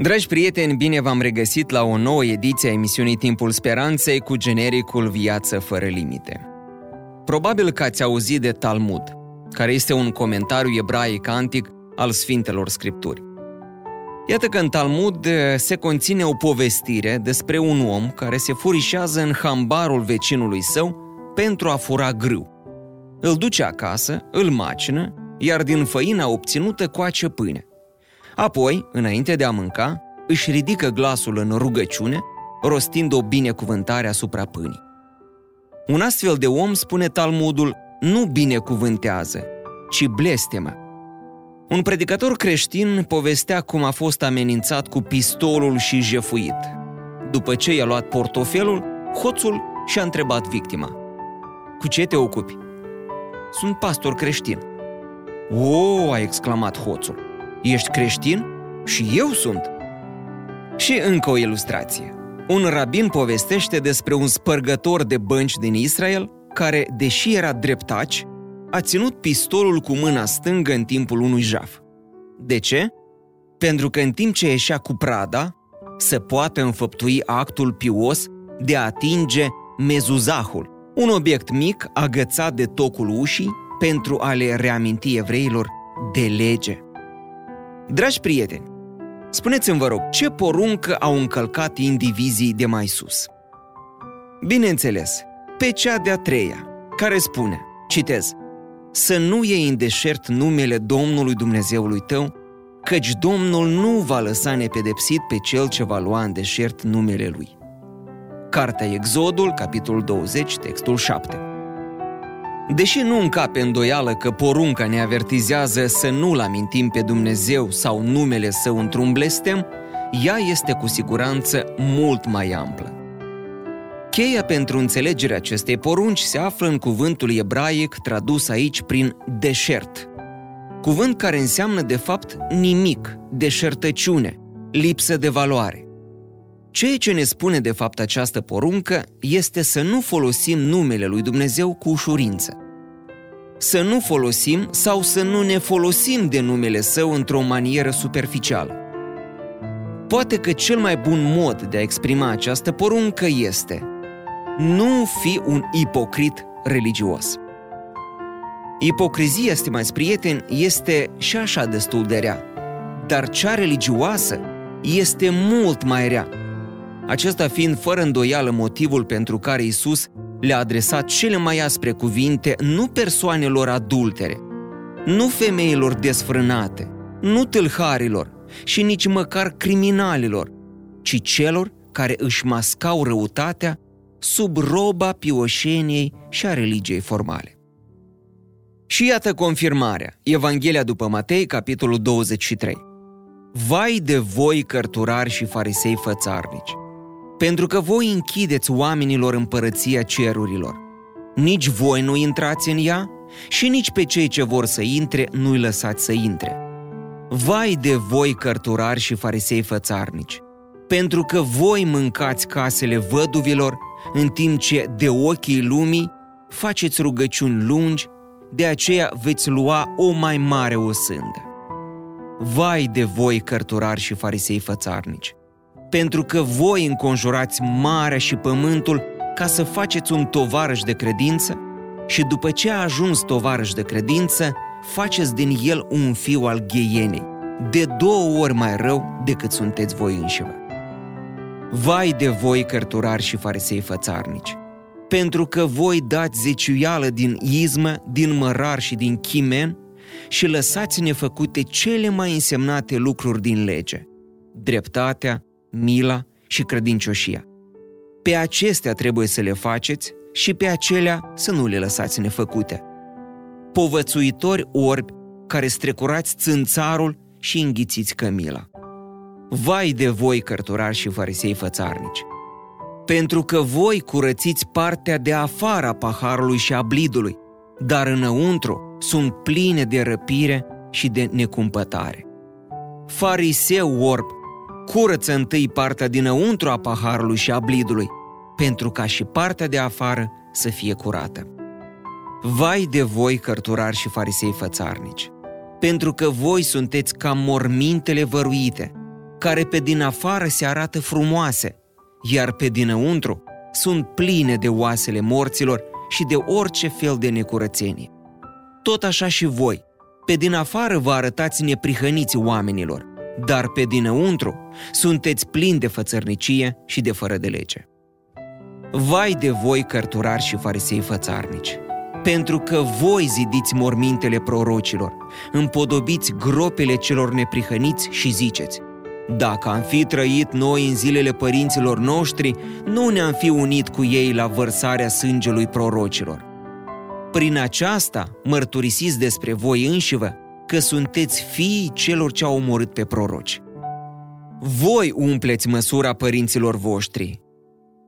Dragi prieteni, bine v-am regăsit la o nouă ediție a emisiunii Timpul Speranței cu genericul Viață fără limite. Probabil că ați auzit de Talmud, care este un comentariu ebraic antic al Sfintelor Scripturi. Iată că în Talmud eh, se conține o povestire despre un om care se furișează în hambarul vecinului său pentru a fura grâu. Îl duce acasă, îl macină, iar din făina obținută coace pâine. Apoi, înainte de a mânca, își ridică glasul în rugăciune, rostind o binecuvântare asupra pâinii. Un astfel de om, spune Talmudul, nu binecuvântează, ci blestemă. Un predicator creștin povestea cum a fost amenințat cu pistolul și jefuit. După ce i-a luat portofelul, hoțul și-a întrebat victima. Cu ce te ocupi? Sunt pastor creștin. O, a exclamat hoțul. Ești creștin? Și eu sunt. Și încă o ilustrație. Un rabin povestește despre un spărgător de bănci din Israel care, deși era dreptaci, a ținut pistolul cu mâna stângă în timpul unui jaf. De ce? Pentru că în timp ce ieșea cu prada, să poată înfăptui actul pios de a atinge mezuzahul, un obiect mic agățat de tocul ușii pentru a le reaminti evreilor de lege. Dragi prieteni, spuneți-mi, vă rog, ce poruncă au încălcat indivizii de mai sus? Bineînțeles, pe cea de-a treia, care spune, citez, să nu iei în deșert numele Domnului Dumnezeului tău, căci Domnul nu va lăsa nepedepsit pe cel ce va lua în deșert numele Lui. Cartea Exodul, capitolul 20, textul 7. Deși nu încape îndoială că porunca ne avertizează să nu-L amintim pe Dumnezeu sau numele Său într-un blestem, ea este cu siguranță mult mai amplă. Cheia pentru înțelegerea acestei porunci se află în cuvântul ebraic tradus aici prin deșert, cuvânt care înseamnă de fapt nimic, deșertăciune, lipsă de valoare. Ceea ce ne spune de fapt această poruncă este să nu folosim numele lui Dumnezeu cu ușurință. Să nu folosim sau să nu ne folosim de numele Său într-o manieră superficială. Poate că cel mai bun mod de a exprima această poruncă este nu fi un ipocrit religios. Ipocrizia, stimați prieteni, este și așa destul de rea, dar cea religioasă este mult mai rea acesta fiind fără îndoială motivul pentru care Isus le-a adresat cele mai aspre cuvinte nu persoanelor adultere, nu femeilor desfrânate, nu tâlharilor și nici măcar criminalilor, ci celor care își mascau răutatea sub roba pioșeniei și a religiei formale. Și iată confirmarea, Evanghelia după Matei, capitolul 23. Vai de voi, cărturari și farisei fățarnici! Pentru că voi închideți oamenilor împărăția cerurilor. Nici voi nu intrați în ea și nici pe cei ce vor să intre nu-i lăsați să intre. Vai de voi, cărturari și farisei fățarnici, pentru că voi mâncați casele văduvilor, în timp ce de ochii lumii faceți rugăciuni lungi, de aceea veți lua o mai mare osândă. Vai de voi, cărturari și farisei fățarnici, pentru că voi înconjurați marea și pământul ca să faceți un tovarăș de credință și după ce a ajuns tovarăș de credință, faceți din el un fiu al gheienei, de două ori mai rău decât sunteți voi înșivă. Vai de voi, cărturari și farisei fățarnici, pentru că voi dați zeciuială din izmă, din mărar și din chimen și lăsați nefăcute cele mai însemnate lucruri din lege, dreptatea, mila și credincioșia. Pe acestea trebuie să le faceți și pe acelea să nu le lăsați nefăcute. Povățuitori orbi care strecurați țânțarul și înghițiți cămila. Vai de voi, cărturari și farisei fățarnici! pentru că voi curățiți partea de afară a paharului și a blidului, dar înăuntru sunt pline de răpire și de necumpătare. Fariseu orb, curăță întâi partea dinăuntru a paharului și a blidului, pentru ca și partea de afară să fie curată. Vai de voi, cărturari și farisei fățarnici, pentru că voi sunteți ca mormintele văruite, care pe din afară se arată frumoase, iar pe dinăuntru sunt pline de oasele morților și de orice fel de necurățenie. Tot așa și voi, pe din afară vă arătați neprihăniți oamenilor, dar pe dinăuntru sunteți plini de fățărnicie și de fără de lege. Vai de voi, cărturari și farisei fățarnici! Pentru că voi zidiți mormintele prorocilor, împodobiți gropele celor neprihăniți și ziceți, dacă am fi trăit noi în zilele părinților noștri, nu ne-am fi unit cu ei la vărsarea sângelui prorocilor. Prin aceasta mărturisiți despre voi înșivă că sunteți fiii celor ce au omorât pe proroci. Voi umpleți măsura părinților voștri,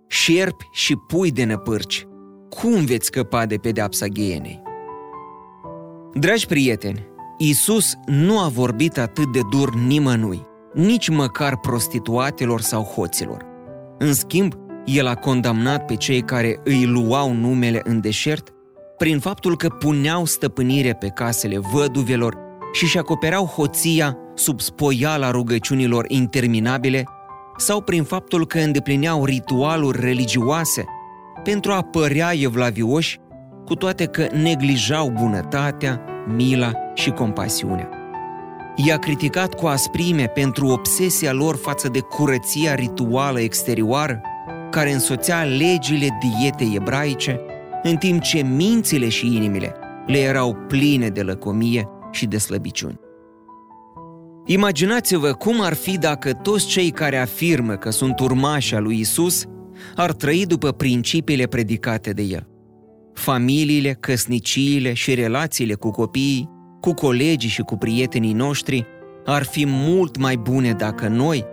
șerpi și pui de năpârci. Cum veți scăpa de pedeapsa ghienei? Dragi prieteni, Isus nu a vorbit atât de dur nimănui nici măcar prostituatelor sau hoților. În schimb, el a condamnat pe cei care îi luau numele în deșert prin faptul că puneau stăpânire pe casele văduvelor și își acopereau hoția sub spoiala rugăciunilor interminabile sau prin faptul că îndeplineau ritualuri religioase pentru a părea evlavioși, cu toate că neglijau bunătatea, mila și compasiunea. I-a criticat cu asprime pentru obsesia lor față de curăția rituală exterioară, care însoțea legile dietei ebraice, în timp ce mințile și inimile le erau pline de lăcomie și de slăbiciuni. Imaginați-vă cum ar fi dacă toți cei care afirmă că sunt urmași al lui Isus ar trăi după principiile predicate de el. Familiile, căsniciile și relațiile cu copiii cu colegii și cu prietenii noștri, ar fi mult mai bune dacă noi,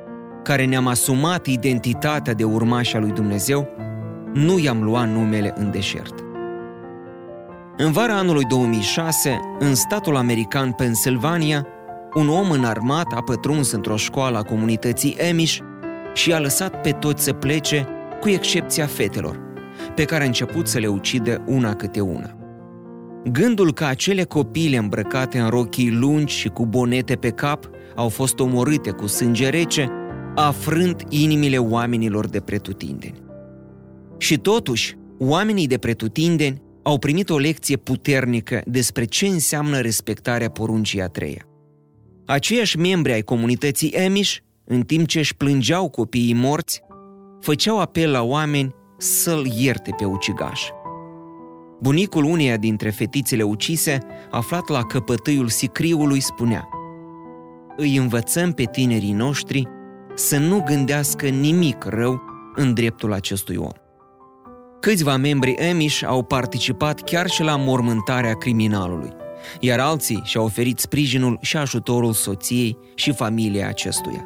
care ne-am asumat identitatea de urmași a lui Dumnezeu, nu i-am luat numele în deșert. În vara anului 2006, în statul american Pennsylvania, un om înarmat a pătruns într-o școală a comunității Amish și a lăsat pe toți să plece, cu excepția fetelor, pe care a început să le ucide una câte una. Gândul că acele copile îmbrăcate în rochii lungi și cu bonete pe cap au fost omorâte cu sânge rece, a frânt inimile oamenilor de pretutindeni. Și totuși, oamenii de pretutindeni au primit o lecție puternică despre ce înseamnă respectarea poruncii a treia. Aceiași membri ai comunității Amish, în timp ce își plângeau copiii morți, făceau apel la oameni să-l ierte pe ucigaș. Bunicul uneia dintre fetițele ucise, aflat la căpătâiul sicriului, spunea Îi învățăm pe tinerii noștri să nu gândească nimic rău în dreptul acestui om. Câțiva membri Amish au participat chiar și la mormântarea criminalului, iar alții și-au oferit sprijinul și ajutorul soției și familiei acestuia.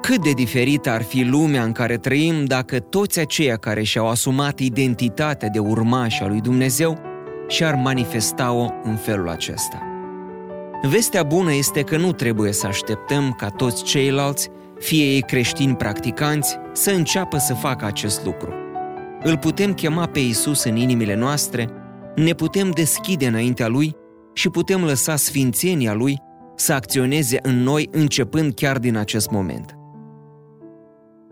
Cât de diferită ar fi lumea în care trăim dacă toți aceia care și-au asumat identitatea de urmași a lui Dumnezeu și-ar manifesta-o în felul acesta. Vestea bună este că nu trebuie să așteptăm ca toți ceilalți, fie ei creștini practicanți, să înceapă să facă acest lucru. Îl putem chema pe Isus în inimile noastre, ne putem deschide înaintea Lui și putem lăsa sfințenia Lui să acționeze în noi începând chiar din acest moment.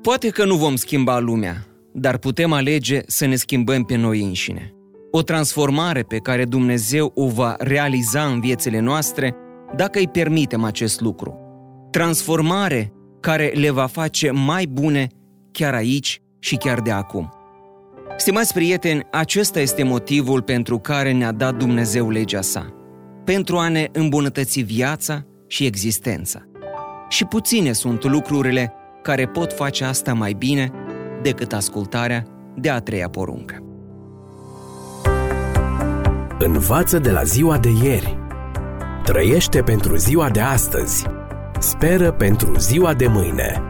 Poate că nu vom schimba lumea, dar putem alege să ne schimbăm pe noi înșine. O transformare pe care Dumnezeu o va realiza în viețile noastre dacă îi permitem acest lucru. Transformare care le va face mai bune chiar aici și chiar de acum. Stimați prieteni, acesta este motivul pentru care ne-a dat Dumnezeu legea sa. Pentru a ne îmbunătăți viața și existența. Și puține sunt lucrurile care pot face asta mai bine decât ascultarea de a treia poruncă. Învață de la ziua de ieri. Trăiește pentru ziua de astăzi. Speră pentru ziua de mâine.